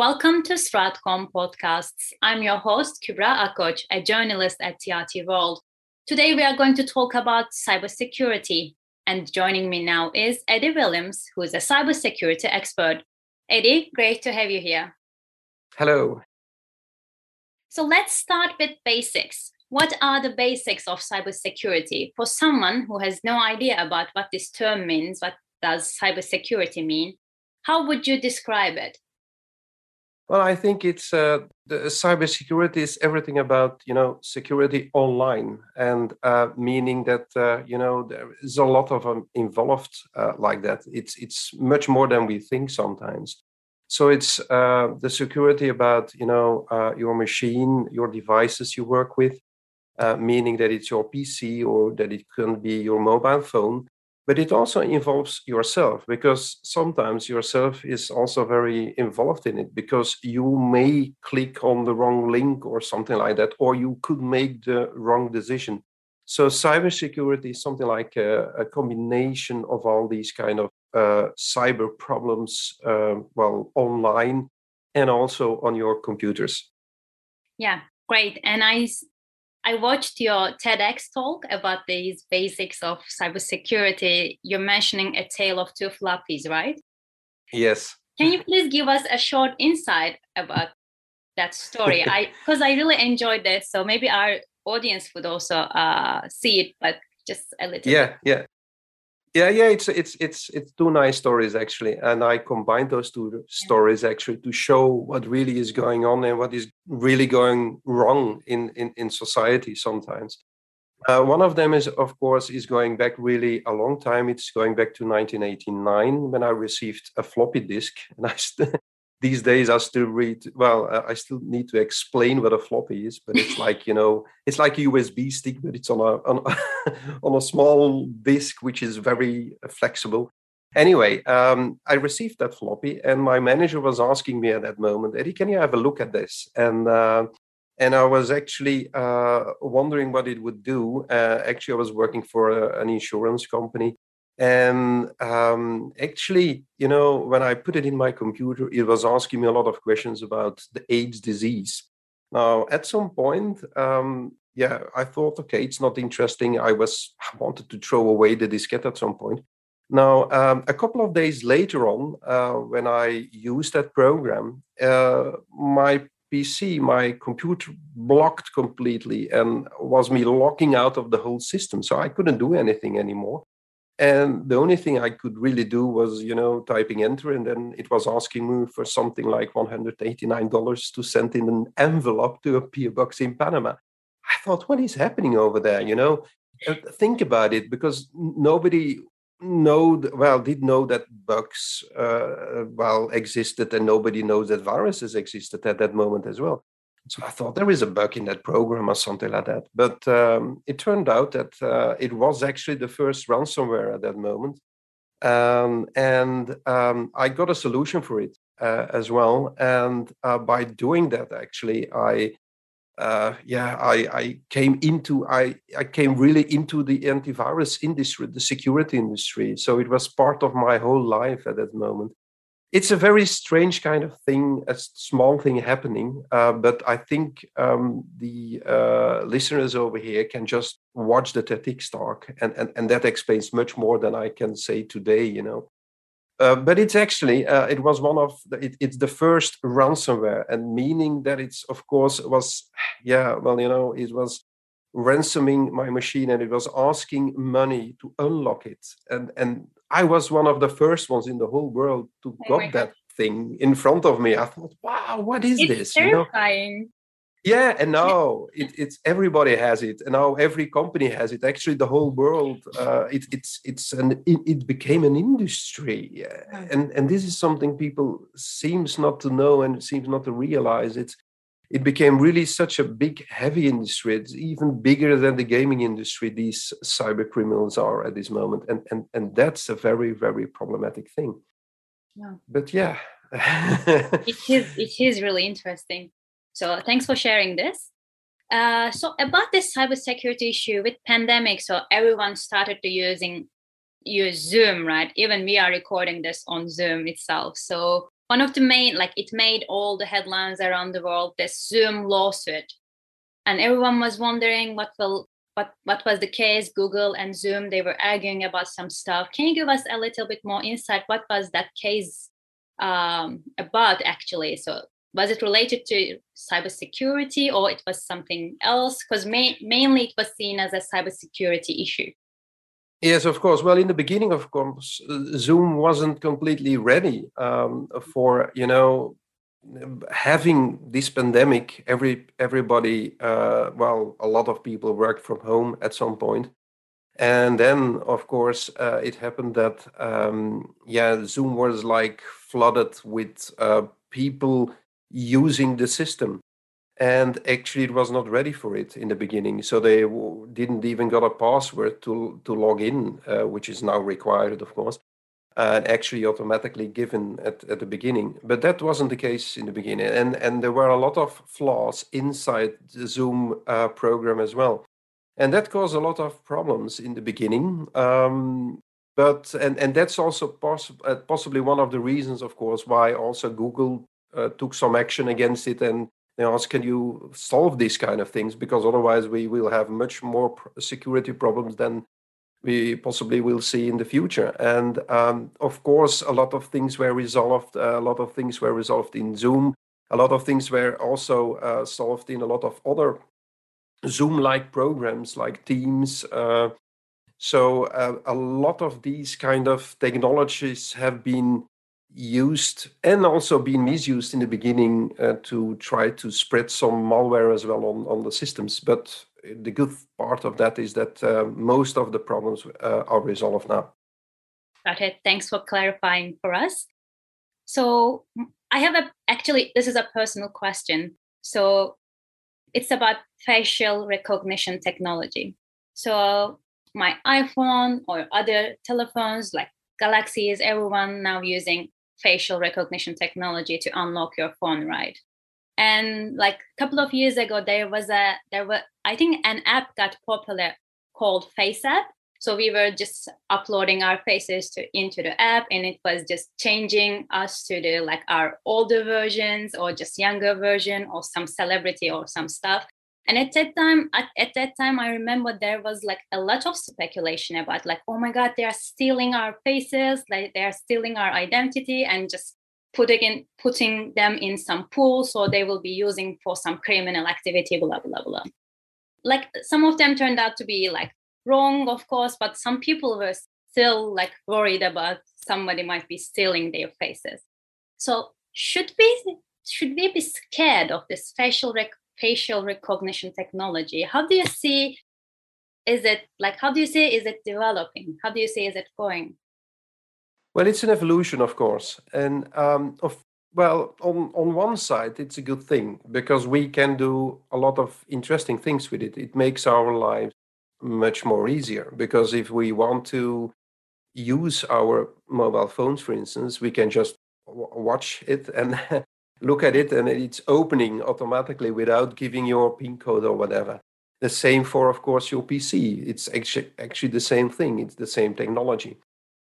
Welcome to Stratcom Podcasts. I'm your host, Kübra Akoç, a journalist at TRT World. Today, we are going to talk about cybersecurity. And joining me now is Eddy Willems, who is a cybersecurity expert. Eddy, great to have you here. Hello. So let's start with basics. What are the basics of cybersecurity for someone who has no idea about what this term means? What does cybersecurity mean? How would you describe it? Well, I think it's uh, the cybersecurity is everything about you know security online, and uh, meaning that uh, you know there is a lot of um, involved uh, like that. It's it's much more than we think sometimes. So it's uh, the security about you know uh, your machine, your devices you work with, meaning that it's your PC or that it can be your mobile phone, but it also involves yourself because sometimes yourself is also very involved in it because you may click on the wrong link or something like that or you could make the wrong decision. So cybersecurity is something like a, a combination of all these kind of uh, cyber problems uh, well online and also on your computers. Yeah great. And i I watched your TEDx talk about these basics of cybersecurity. You're mentioning a tale of two floppies, right? Yes. Can you please give us a short insight about that story? I because I really enjoyed that. So maybe our audience would also uh, see it, but just a little. Yeah, yeah yeah yeah it's it's it's it's two nice stories actually and i combined those two stories actually to show what really is going on and what is really going wrong in in, in society sometimes. Uh, one of them is of course is going back really a long time. It's going back to 1989 when i received a floppy disk and i st- these days I still read. Well, I still need to explain what a floppy is, but it's like you know, it's like a USB stick, but it's on a on, on a small disk which is very flexible. Anyway, um, I received that floppy, and my manager was asking me at that moment, Eddy, can you have a look at this? And uh, and I was actually uh, wondering what it would do. Uh, actually, I was working for a, an insurance company, and um, actually, you know, when I put it in my computer, it was asking me a lot of questions about the AIDS disease. Now, at some point, um, yeah, I thought, okay, it's not interesting. I was I wanted to throw away the diskette at some point. Now, um, a couple of days later on, uh, when I used that program, uh, my PC, my computer blocked completely and was me locking out of the whole system. So I couldn't do anything anymore and the only thing i could really do was you know typing enter and then it was asking me for something like $189 to send in an envelope to a PO box in panama. I thought what is happening over there? You know? Think about it because nobody know well did know that bugs uh, well existed and nobody knows that viruses existed at that moment as well so I thought there is a bug in that program or something like that. But um, it turned out that uh, it was actually the first ransomware at that moment. Um, and um, I got a solution for it uh, as well. And uh, by doing that, actually, I uh, yeah, I, I came into I, I came really into the antivirus industry, the security industry. So it was part of my whole life at that moment it's a very strange kind of thing, a small thing happening. Uh, but I think um, the uh, listeners over here can just watch the TEDx talk, and, and, and that explains much more than I can say today, you know. Uh, but it's actually uh, it was one of the, it, it's the first ransomware and meaning that it's of course was yeah well you know it was ransoming my machine and it was asking money to unlock it and and i was one of the first ones in the whole world to oh got that thing in front of me. I thought wow what is it's this? Terrifying. You know? yeah and now it, it's everybody has it and now every company has it. Actually the whole world uh, it, it's it's an it, it became an industry and and this is something people seems not to know and seems not to realize. It's it became really such a big, heavy industry. It's even bigger than the gaming industry. These cyber criminals are at this moment, and and and that's a very very problematic thing. Yeah. But yeah, it is it is really interesting. So thanks for sharing this. Uh, so about this cybersecurity issue with pandemic, so everyone started to using use Zoom, right? Even we are recording this on Zoom itself. So one of the main like it made all the headlines around the world this zoom lawsuit. And everyone was wondering what will what what was the case. Google and zoom they were arguing about some stuff. Can you give us a little bit more insight? What was that case um, about actually? So was it related to cybersecurity or it was something else? Because ma- mainly it was seen as a cybersecurity issue Yes, of course. Well, in the beginning, of course, Zoom wasn't completely ready um, for you know having this pandemic. Every everybody, uh, well, a lot of people worked from home at some point, and then of course uh, it happened that um, yeah, Zoom was like flooded with uh, people using the system and actually it was not ready for it in the beginning. So they w- didn't even got a password to to log in uh, which is now required of course and actually automatically given at, at the beginning. But that wasn't the case in the beginning and and there were a lot of flaws inside the zoom uh, program as well. And that caused a lot of problems in the beginning um, but and and that's also poss- uh, possibly one of the reasons of course why also google uh, took some action against it and they ask, can you solve these kind of things? Because otherwise, we will have much more security problems than we possibly will see in the future. And um, of course, a lot of things were resolved. Uh, a lot of things were resolved in Zoom. A lot of things were also uh, solved in a lot of other Zoom-like programs like Teams. Uh, so uh, a lot of these kind of technologies have been used and also been misused in the beginning uh, to try to spread some malware as well on, on the systems. But the good part of that is that uh, most of the problems uh, are resolved now. Got it. Thanks for clarifying for us. So I have a actually this is a personal question. So it's about facial recognition technology. So my iPhone or other telephones like Galaxies, everyone now using facial recognition technology to unlock your phone right? And like a couple of years ago there was a there were i think an app got popular called FaceApp so we were just uploading our faces to into the app and it was just changing us to the like our older versions or just younger version or some celebrity or some stuff and at that time at, at that time i remember there was like a lot of speculation about like oh my god they are stealing our faces like they are stealing our identity and just putting in putting them in some pool so they will be using for some criminal activity blah blah blah like some of them turned out to be like wrong of course but some people were still like worried about somebody might be stealing their faces. So should we should we be scared of this facial rec- facial recognition technology how do you see is it like how do you see is it developing? How do you see is it going? Well it's an evolution of course and um, of well on on one side it's a good thing because we can do a lot of interesting things with it. It makes our lives much more easier because if we want to use our mobile phones for instance we can just w- watch it and look at it and it's opening automatically without giving your pin code or whatever. The same for, of course, your PC. It's actually, actually the same thing. It's the same technology.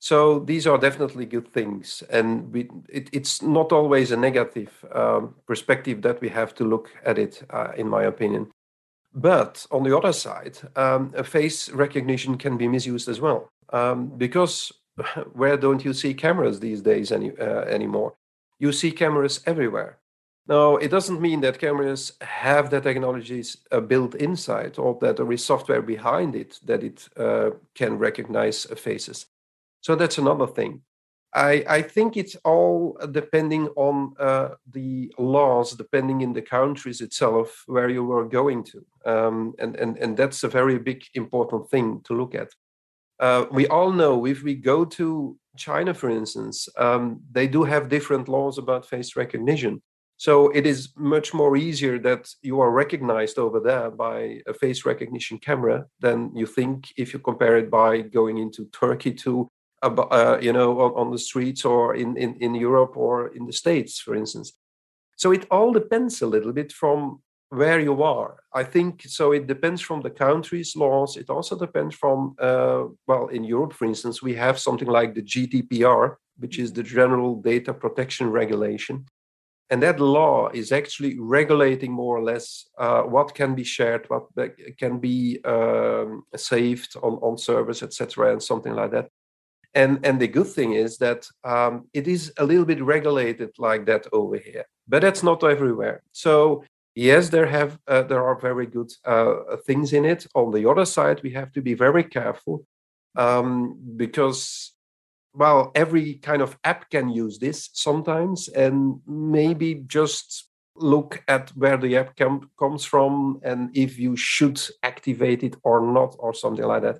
So these are definitely good things, and we, it, it's not always a negative um, perspective that we have to look at it, uh, in my opinion. But on the other side, um, face recognition can be misused as well, um, because where don't you see cameras these days any, uh, anymore? You see cameras everywhere. Now, it doesn't mean that cameras have the technologies uh, built inside or that there is software behind it that it uh, can recognize faces. So that's another thing. I, I think it's all depending on uh, the laws, depending in the countries itself where you are going to. Um, and, and, and that's a very big, important thing to look at. Uh, we all know if we go to China, for instance, um, they do have different laws about face recognition. So it is much more easier that you are recognized over there by a face recognition camera than you think if you compare it by going into Turkey to, uh, you know, on, the streets or in, in, in Europe or in the States, for instance. So it all depends a little bit from where you are. I think so. It depends from the country's laws. It also depends from, uh, well, in Europe, for instance, we have something like the GDPR, which is the General Data Protection Regulation. And that law is actually regulating more or less uh, what can be shared, what can be um, saved on, on servers, etc., and something like that. And, and the good thing is that um, it is a little bit regulated like that over here, but that's not everywhere. So yes, there have uh, there are very good uh, things in it. On the other side, we have to be very careful um, because well, every kind of app can use this sometimes, and maybe just look at where the app com- comes from and if you should activate it or not, or something like that.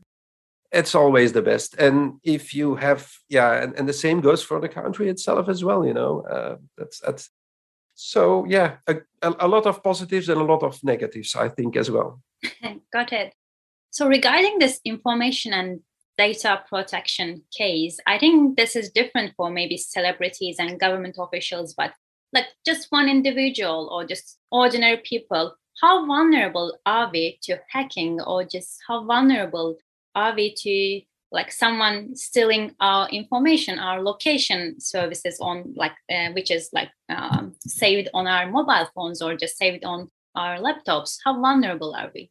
It's always the best. And if you have, yeah, and, and the same goes for the country itself as well. You know, uh, that's that's so yeah, a, a lot of positives and a lot of negatives, I think, as well. Got it. So regarding this information and data protection case, I think this is different for maybe celebrities and government officials, but like just one individual or just ordinary people, how vulnerable are we to hacking or just how vulnerable are we to like someone stealing our information our location services on like uh, which is like um, saved on our mobile phones or just saved on our laptops how vulnerable are we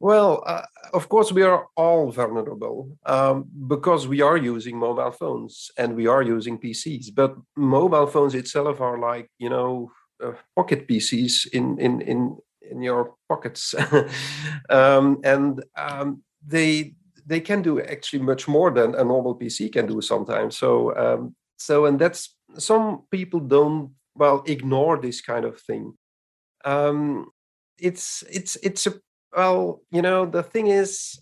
well, uh, of course, we are all vulnerable um, because we are using mobile phones and we are using PCs. But mobile phones itself are like you know uh, pocket PCs in in in in your pockets, um, and um, they they can do actually much more than a normal PC can do sometimes. So um, so and that's some people don't well ignore this kind of thing. Um, it's it's it's a well, you know, the thing is,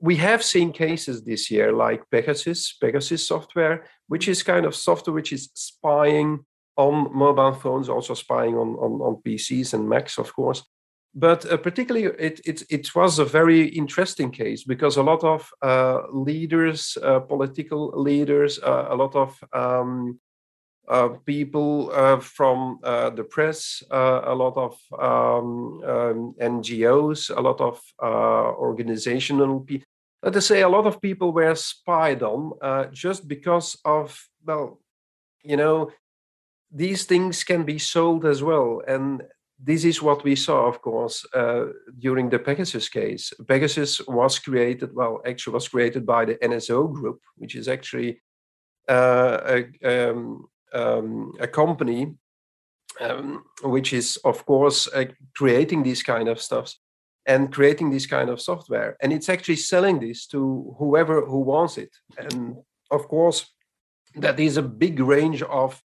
we have seen cases this year like Pegasus, Pegasus software, which is kind of software which is spying on mobile phones, also spying on, on, on PCs and Macs, of course. But uh, particularly, it, it, it was a very interesting case because a lot of uh, leaders, uh, political leaders, uh, a lot of um, uh, people uh, from the press, a lot of um, um, NGOs, a lot of organizational people. Let us say a lot of people were spied on just because of, well, you know, these things can be sold as well. And this is what we saw, of course, during the Pegasus case. Pegasus was created, well, actually was created by the NSO group, which is actually a, um, um, a company um, which is of course uh, creating these kind of stuffs and creating this kind of software and it's actually selling this to whoever who wants it and of course that is a big range of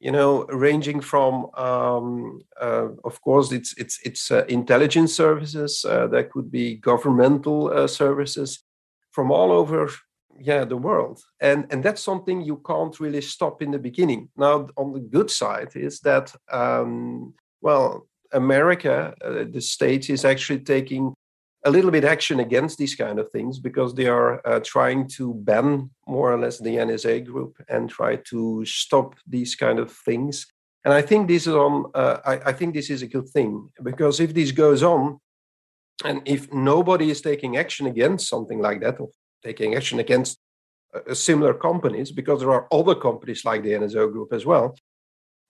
you know ranging from um, uh, of course it's it's it's uh, intelligence services uh, could be governmental uh, services from all over yeah the world. And and that's something you can't really stop in the beginning. Now on the good side is that um, well america uh, the state is actually taking a little bit action against these kind of things because they are uh, trying to ban more or less the NSO group and try to stop these kind of things and i think this is on uh, I, I think this is a good thing because if this goes on and if nobody is taking action against something like that or taking action against uh, similar companies because there are other companies like the NSO Group as well,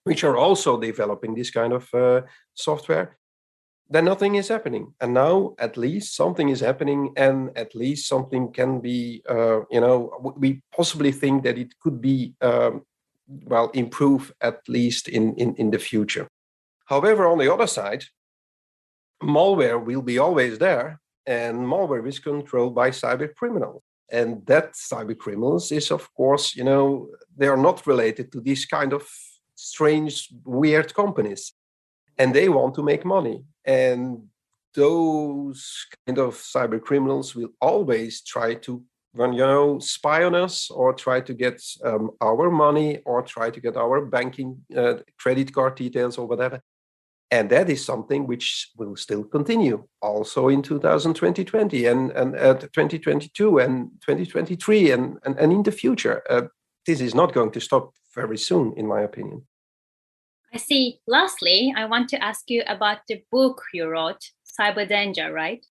which are also developing this kind of uh, software. Then nothing is happening, and now at least something is happening, and at least something can be, uh, you know, we possibly think that it could be, um, well, improve at least in, in in the future. However, on the other side, malware will be always there and malware is controlled by cyber criminals. And that cyber criminals is of course you know they are not related to these kind of strange weird companies. And they want to make money and those kind of cyber criminals will always try to you know spy on us or try to get um, our money or try to get our banking uh, credit card details or whatever and that is something which will still continue also in 2020 and, and uh, 2022 and 2023 and, and, and in the future. Uh, this is not going to stop very soon, in my opinion. I see. Lastly, I want to ask you about the book you wrote, Cyber Danger, right?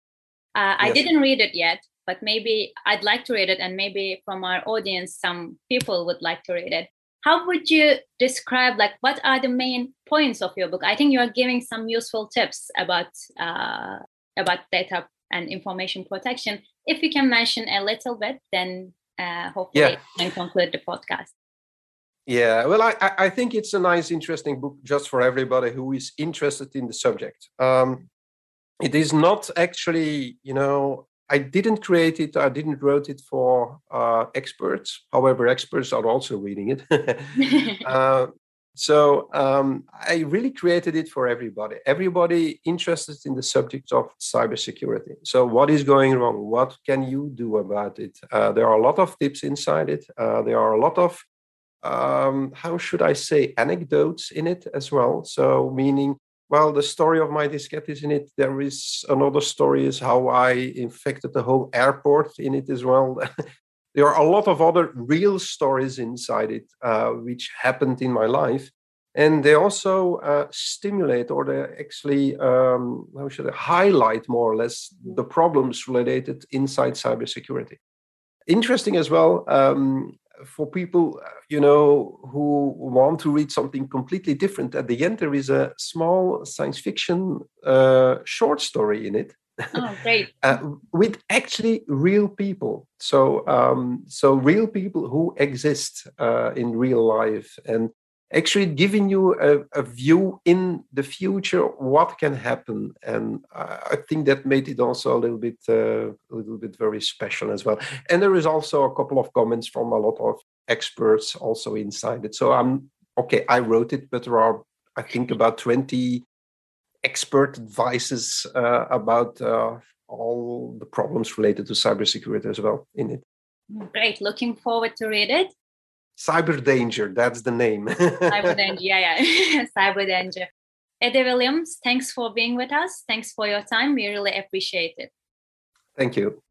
Uh, I didn't read it yet, but maybe I'd like to read it, and maybe from our audience, some people would like to read it. How would you describe, like, what are the main points of your book? I think you are giving some useful tips about uh, about data and information protection. If you can mention a little bit, then uh, hopefully yeah. can conclude the podcast. Yeah, well, I, I think it's a nice, interesting book just for everybody who is interested in the subject. Um, it is not actually, you know, I didn't create it. I didn't wrote it for uh, experts. However, experts are also reading it. uh, so um, I really created it for everybody. Everybody interested in the subject of cybersecurity. So what is going wrong? What can you do about it? Uh, there are a lot of tips inside it. Uh, there are a lot of um, how should I say anecdotes in it as well. So meaning well, the story of my diskette is in it. There is another story is how I infected the whole airport in it as well. there are a lot of other real stories inside it, uh, which happened in my life. And they also uh, stimulate or they actually, um, how should I highlight more or less the problems related inside cybersecurity. Interesting as well, um, for people uh, you know who want to read something completely different at the end there is a small science fiction uh, short story in it. Oh great. Uh, with actually real people. So um, so real people who exist uh, in real life. And actually giving you a, a, view in the future what can happen. And i think that made it also a little bit uh, a little bit very special as well. And there is also a couple of comments from a lot of experts also inside it. So i'm okay i wrote it but there are i think about 20 expert advices uh, about uh, all the problems related to cybersecurity as well in it. Great. Looking forward to read it Cyber Danger, that's the name. Cyber Danger, yeah, yeah. Cyber Danger. Eddy Willems, thanks for being with us. Thanks for your time. We really appreciate it. Thank you.